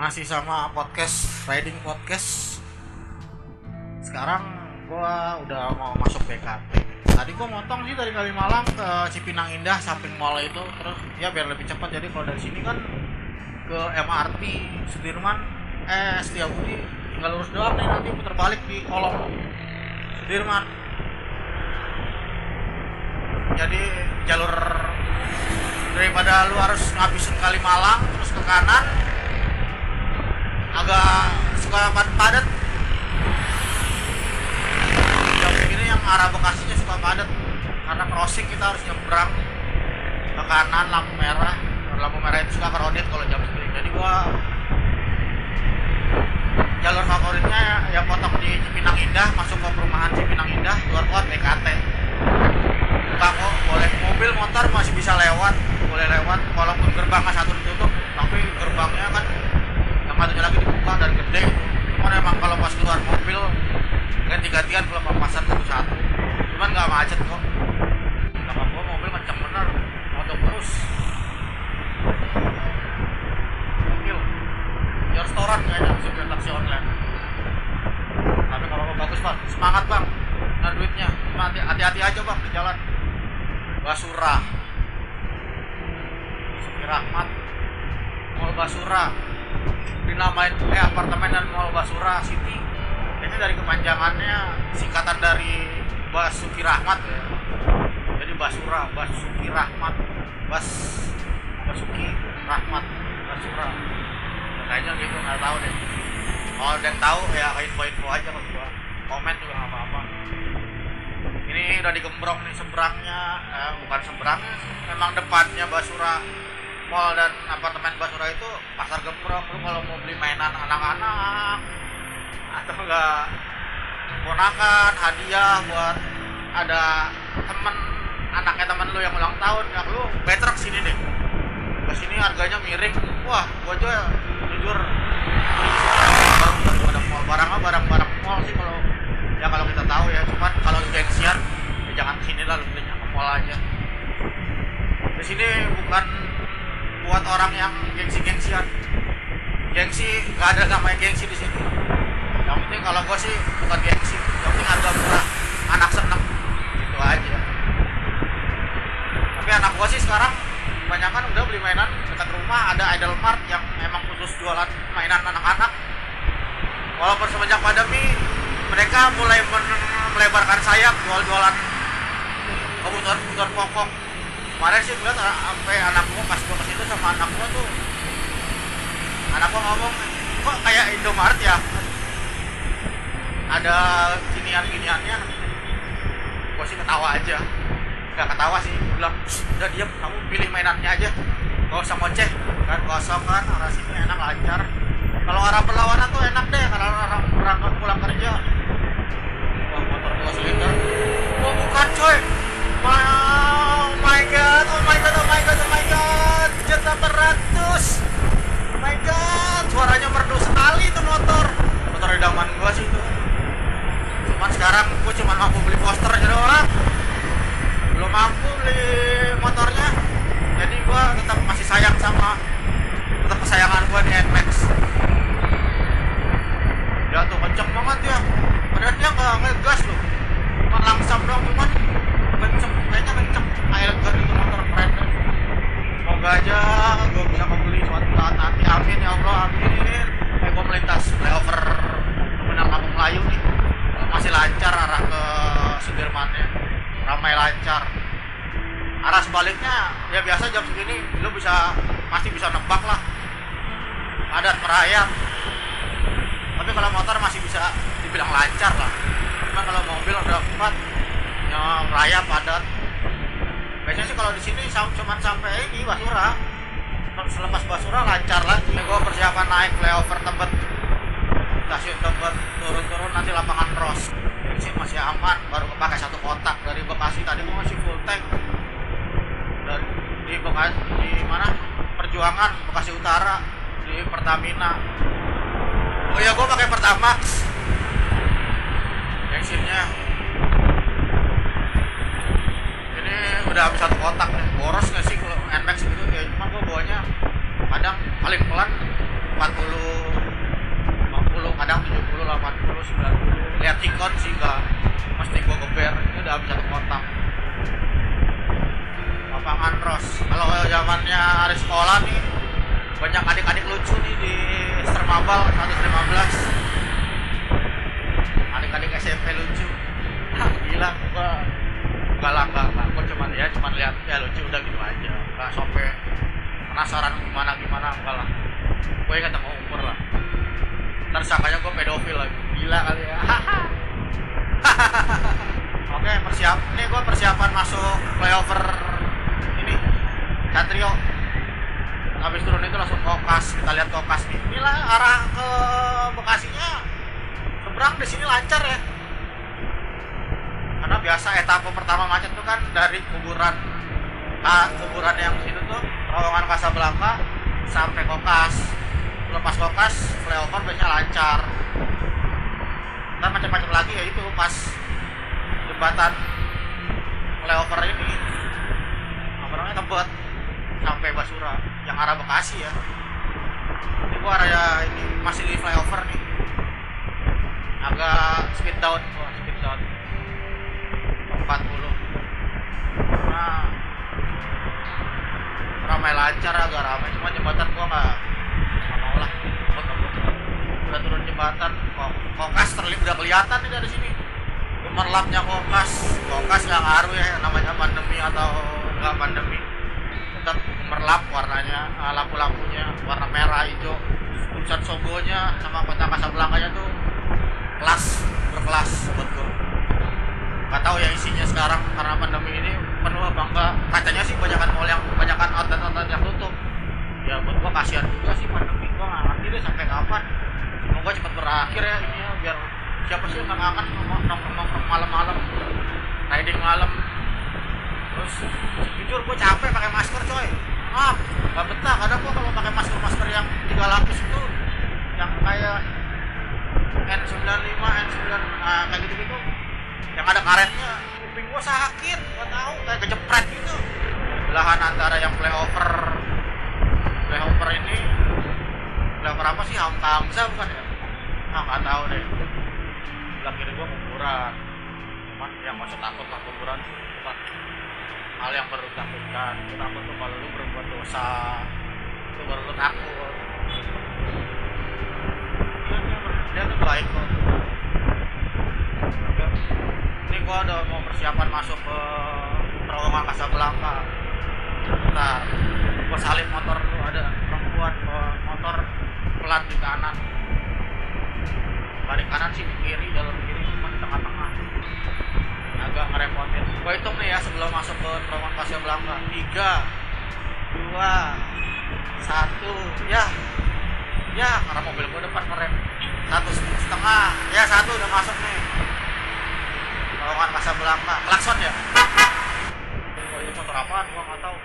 masih sama podcast riding podcast. Sekarang gua udah mau masuk BKT tadi gua motong sih dari Kalimalang ke Cipinang Indah samping mall itu. Terus ya biar lebih cepat. Jadi kalau dari sini kan ke MRT Sudirman eh Setiabudi. Tinggal lurus doang nih nanti putar balik di kolong Sudirman. Jadi jalur daripada lu harus ngabisin Kalimalang terus ke kanan agak suka padat. Jam ini yang arah Bekasinya suka padat. Karena crossing kita harus nyebrang ke kanan lampu merah. Lampu merah itu suka kredit kalau jam segini. Jadi gua jalur favoritnya yang potong di Cipinang Indah masuk ke perumahan Cipinang Indah keluar keluar BKT. Buka kok boleh. Mobil motor masih bisa lewat boleh lewat walaupun gerbangnya satu ditutup tapi gerbangnya kan yang satunya lagi dibuka dan gede cuman emang kalau pas keluar mobil ganti-gantian kalau papasan satu-satu cuman nggak macet kok belakang gua mobil kenceng bener motor terus gokil ya restoran taksi online. Tapi kalau mau bagus bang semangat bang. Nah duitnya. Hati-hati aja bang di jalan. Basura. Suki Rahmat. Mall Basura. Dinamain eh apartemen dan Mall Basura City. Ini dari kepanjangannya singkatan dari Basuki Rahmat ya. Jadi Basura Basuki Rahmat. Bas Basuki Rahmat Basura. Ya, kayaknya gitu nggak tahu deh kalau ada yang tahu ya info-info aja ke gua. Komen juga apa-apa. Ini udah digembrong nih seberangnya eh, bukan seberangnya sih. memang depannya Basura Mall dan apartemen Basura itu pasar gembrong. Lu kalau mau beli mainan anak-anak atau enggak ponakan hadiah buat ada temen anaknya temen lu yang ulang tahun ya lu better ke sini deh. Ke sini harganya miring. Wah gua aja jujur barang daripada mall. Barangnya barang-barang mall sih kalau ya kalau kita tahu ya. Cuman kalau gengsian ya jangan ke sini lah belinya ke mall aja. Di sini bukan buat orang yang gengsi-gengsian. Gengsi nggak ada namanya gengsi di sini. Yang penting kalau gua sih bukan gengsi yang penting harga murah anak seneng gitu aja. Tapi anak gua sih sekarang kebanyakan udah beli mainan dekat rumah ada Idol Mart yang emang khusus jualan mainan anak-anak walaupun semenjak pandemi mereka mulai melebarkan sayap jual-jualan kebutuhan-kebutuhan pokok. Kemarin sih a- sampai anak gua pas gua ke situ sama anak gua tuh. Anak gua ngomong kok kayak Indomaret ya? Ada ginian-giniannya. Gua sih ketawa aja. Nggak ketawa sih gua bilang "Shh, udah diam kamu pilih mainannya aja. Gak usah ngoceh kan kosong kan arah sini enak lancar kalau arah berlawanan tuh enak deh kalau orang berangkat pulang kerja. Wah motor dua silinder wah bukan coy. Wow oh my god oh my god oh my god oh my god. Jet 800 oh my god suaranya merdu sekali itu motor. Motor idaman gua sih itu. Cuman sekarang gua cuma mampu beli poster aja doang. Belum mampu beli motornya. Jadi gua tetap masih sayang sama tetap kesayangan gua di NMAX ya tuh kenceng banget ya padahal dia nggak ngegas loh cuma langsam doang cuman kenceng kayaknya kenceng air gun itu motor keren deh semoga aja gue bisa membeli suatu saat nanti amin ya Allah amin eh gue melintas flyover Pemenang Kampung Melayu nih masih lancar arah ke Sudirmannya ramai lancar. Arah sebaliknya ya biasa jam segini lu bisa masih bisa nebak lah. Padat merayap. Tapi kalau motor masih bisa dibilang lancar lah. Cuma kalau mobil udah kuat ya merayap padat. Biasanya sih kalau di sini cuman sampai ini Basura. Selepas Basura lancar lagi gue persiapan naik flyover Tebet. Stasiun Tebet turun-turun nanti lapangan Ros sini masih aman baru pakai satu kotak. Dari Bekasi tadi gue masih full tank. Dan di Bekasi di mana? Perjuangan Bekasi Utara di Pertamina. Oh iya gue pakai Pertamax. Bensinnya. Ini udah habis satu kotak nih. Boros nggak sih kalau NMAX gitu? Ya cuma gue bawanya kadang paling pelan 50 kadang 70 80 90 lihat ikon sih enggak mesti gua geber. Ini udah habis satu kotak. Lapangan ros kalau zamannya hari sekolah nih banyak adik-adik lucu nih di Sermabal 115 adik-adik SMP lucu. Ah, gila gua enggak lah gua cuman ya cuman lihat ya lucu udah gitu aja. Enggak sampai penasaran gimana gimana enggak lah. Gue sama umur lah ntar sangkanya gue pedofil lagi. Gila kali ya. Oke persiap ini gue persiapan masuk flyover ini. Satrio habis turun itu langsung kokas kita lihat kokas nih. Inilah arah ke Bekasinya. Seberang di sini lancar ya. Karena biasa etapa pertama macet tuh kan dari kuburan ah, kuburan yang situ tuh terowongan Kasablanka sampai kokas lepas kokas flyover biasanya lancar. Ntar macam-macam lagi ya itu pas jembatan flyover ini. Apa namanya tebet sampai Basura yang arah Bekasi ya. Ini gua arah ini masih di flyover nih. Agak speed down gua speed down. 40 nah ramai lancar agak ramai. Cuma jembatan gua nggak mau lah Takut, takut. udah turun jembatan kok kokas terlihat udah kelihatan nih dari sini. Gemerlapnya kokas kokas nggak ngaruh ya namanya pandemi atau nggak pandemi. Tetap gemerlap warnanya eh, lampu-lampunya warna merah hijau. Tulisan sogonya sama kota Kasablankanya tuh kelas berkelas buat gua. Nggak tahu ya isinya sekarang karena pandemi ini penuh apa enggak. Katanya sih banyakan mall yang banyakan outlet outlet yang tutup. Ya buat gua kasihan juga sih pandemi. Gua nggak ngerti deh sampai kapan. Semoga cepat berakhir ya ini ya biar siapa sih yang nggak kangen nongkrong nongkrong malam-malam. Riding malam. Terus jujur gua capek pakai masker coy. Maaf nggak betah. Kadang gua kalau pakai masker masker yang tiga lapis itu yang kayak N95 N9 nah, kayak gitu gitu yang ada karetnya kuping gua sakit gua tahu kayak kejepret gitu. Belahan antara yang flyover flyover ini flyover apa sih? Hamzah bukan ya? Ah nggak tahu deh sebelah kiri gua kuburan. Cuman yang masa takut lah kuburan hal yang perlu ditakutkan lu takut tuh kalau lu berbuat dosa itu baru lu takut. Dia, dia, dia tuh baik kok ini gua udah mau persiapan masuk ke terowongan Kasablanka bentar. Gua salip motor tuh ada perempuan motor pelan di kanan balik kanan sih kiri jalur kiri cuma di tengah-tengah. Agak ngerepotin. Gua hitung nih ya sebelum masuk ke terowongan Kasablanka tiga dua satu ya. Ya karena mobil gua depan ngerem. Satu setengah. Ya satu udah masuk nih. Terowongan Kasablanka klakson ya? Oh itu motor apaan? Gua nggak tahu.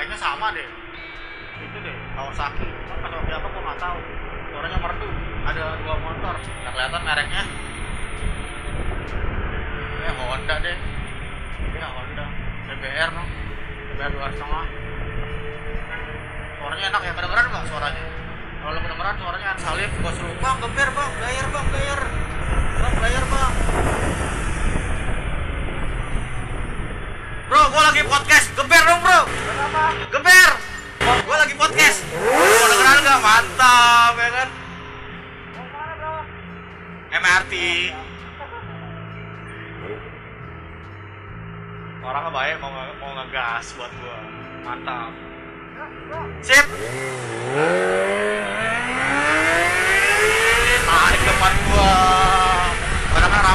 Kayaknya sama deh. Itu deh Kawasaki. Cuman Kawasaki apa gua nggak tahu suaranya merdu. Ada dua motor. Nggak kelihatan mereknya. Ya Honda deh. Ya Honda. DBR no. DBR dua setengah suaranya enak ya. Kedengeran nggak suaranya? Kalau kedengeran suaranya salib gua suruh bang geber bang. Bayar bang bayar. Bang bayar bang. Bro gua lagi podcast. Geber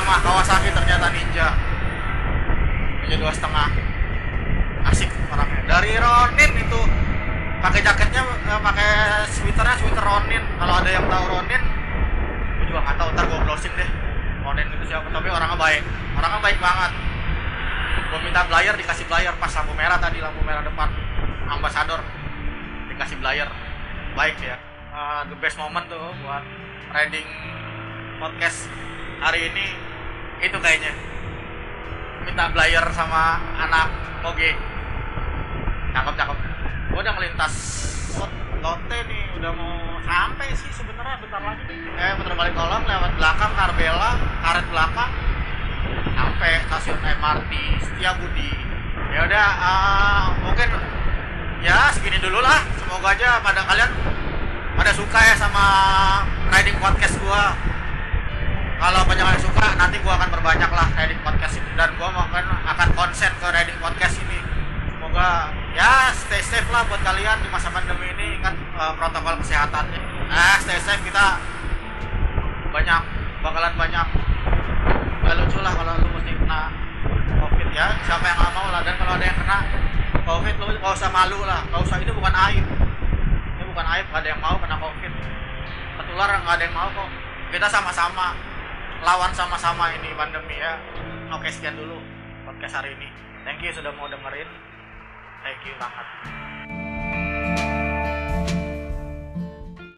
ramah Kawasaki ternyata ninja. Ninja dua setengah. Asik orangnya. Dari Ronin itu pakai jaketnya eh, pakai sweaternya sweater Ronin. Kalau ada yang tahu Ronin gue juga nggak tahu ntar gue browsing deh. Ronin itu siapa? Tapi orangnya baik. Orangnya baik banget. Gue minta belayer dikasih belayer pas lampu merah tadi lampu merah depan. Ambasador. Dikasih belayer baik ya. Eh, the best moment tuh buat riding podcast hari ini itu kayaknya minta belayer sama anak moge cakep cakep gue udah ngelintas spot Lotte nih udah mau sampai sih sebenarnya bentar lagi nih. Eh putar balik kolong lewat belakang Karbela, karet belakang sampai stasiun MRT Setiabudi. Ya udah uh, mungkin ya segini dulu lah. Semoga aja pada kalian pada suka ya sama riding podcast gua. Berbanyak lah podcast ini dan gua akan akan konsen ke riding podcast ini. Semoga ya stay safe lah buat kalian di masa pandemi ini. Kan uh, protokol kesehatannya. Ah, stay safe kita. Banyak bakalan banyak. Gak lucu lah kalau lu mesti kena covid ya. Siapa yang nggak mau lah. Dan kalau ada yang kena covid lu gak usah malu lah. Gak usah. Ini bukan aib. Ini bukan aib. Gak ada yang mau kena covid. Ketular nggak ada yang mau kok. Kita sama-sama lawan sama-sama ini pandemi ya. Oke sekian dulu podcast hari ini. Thank you sudah mau dengerin. Thank you banget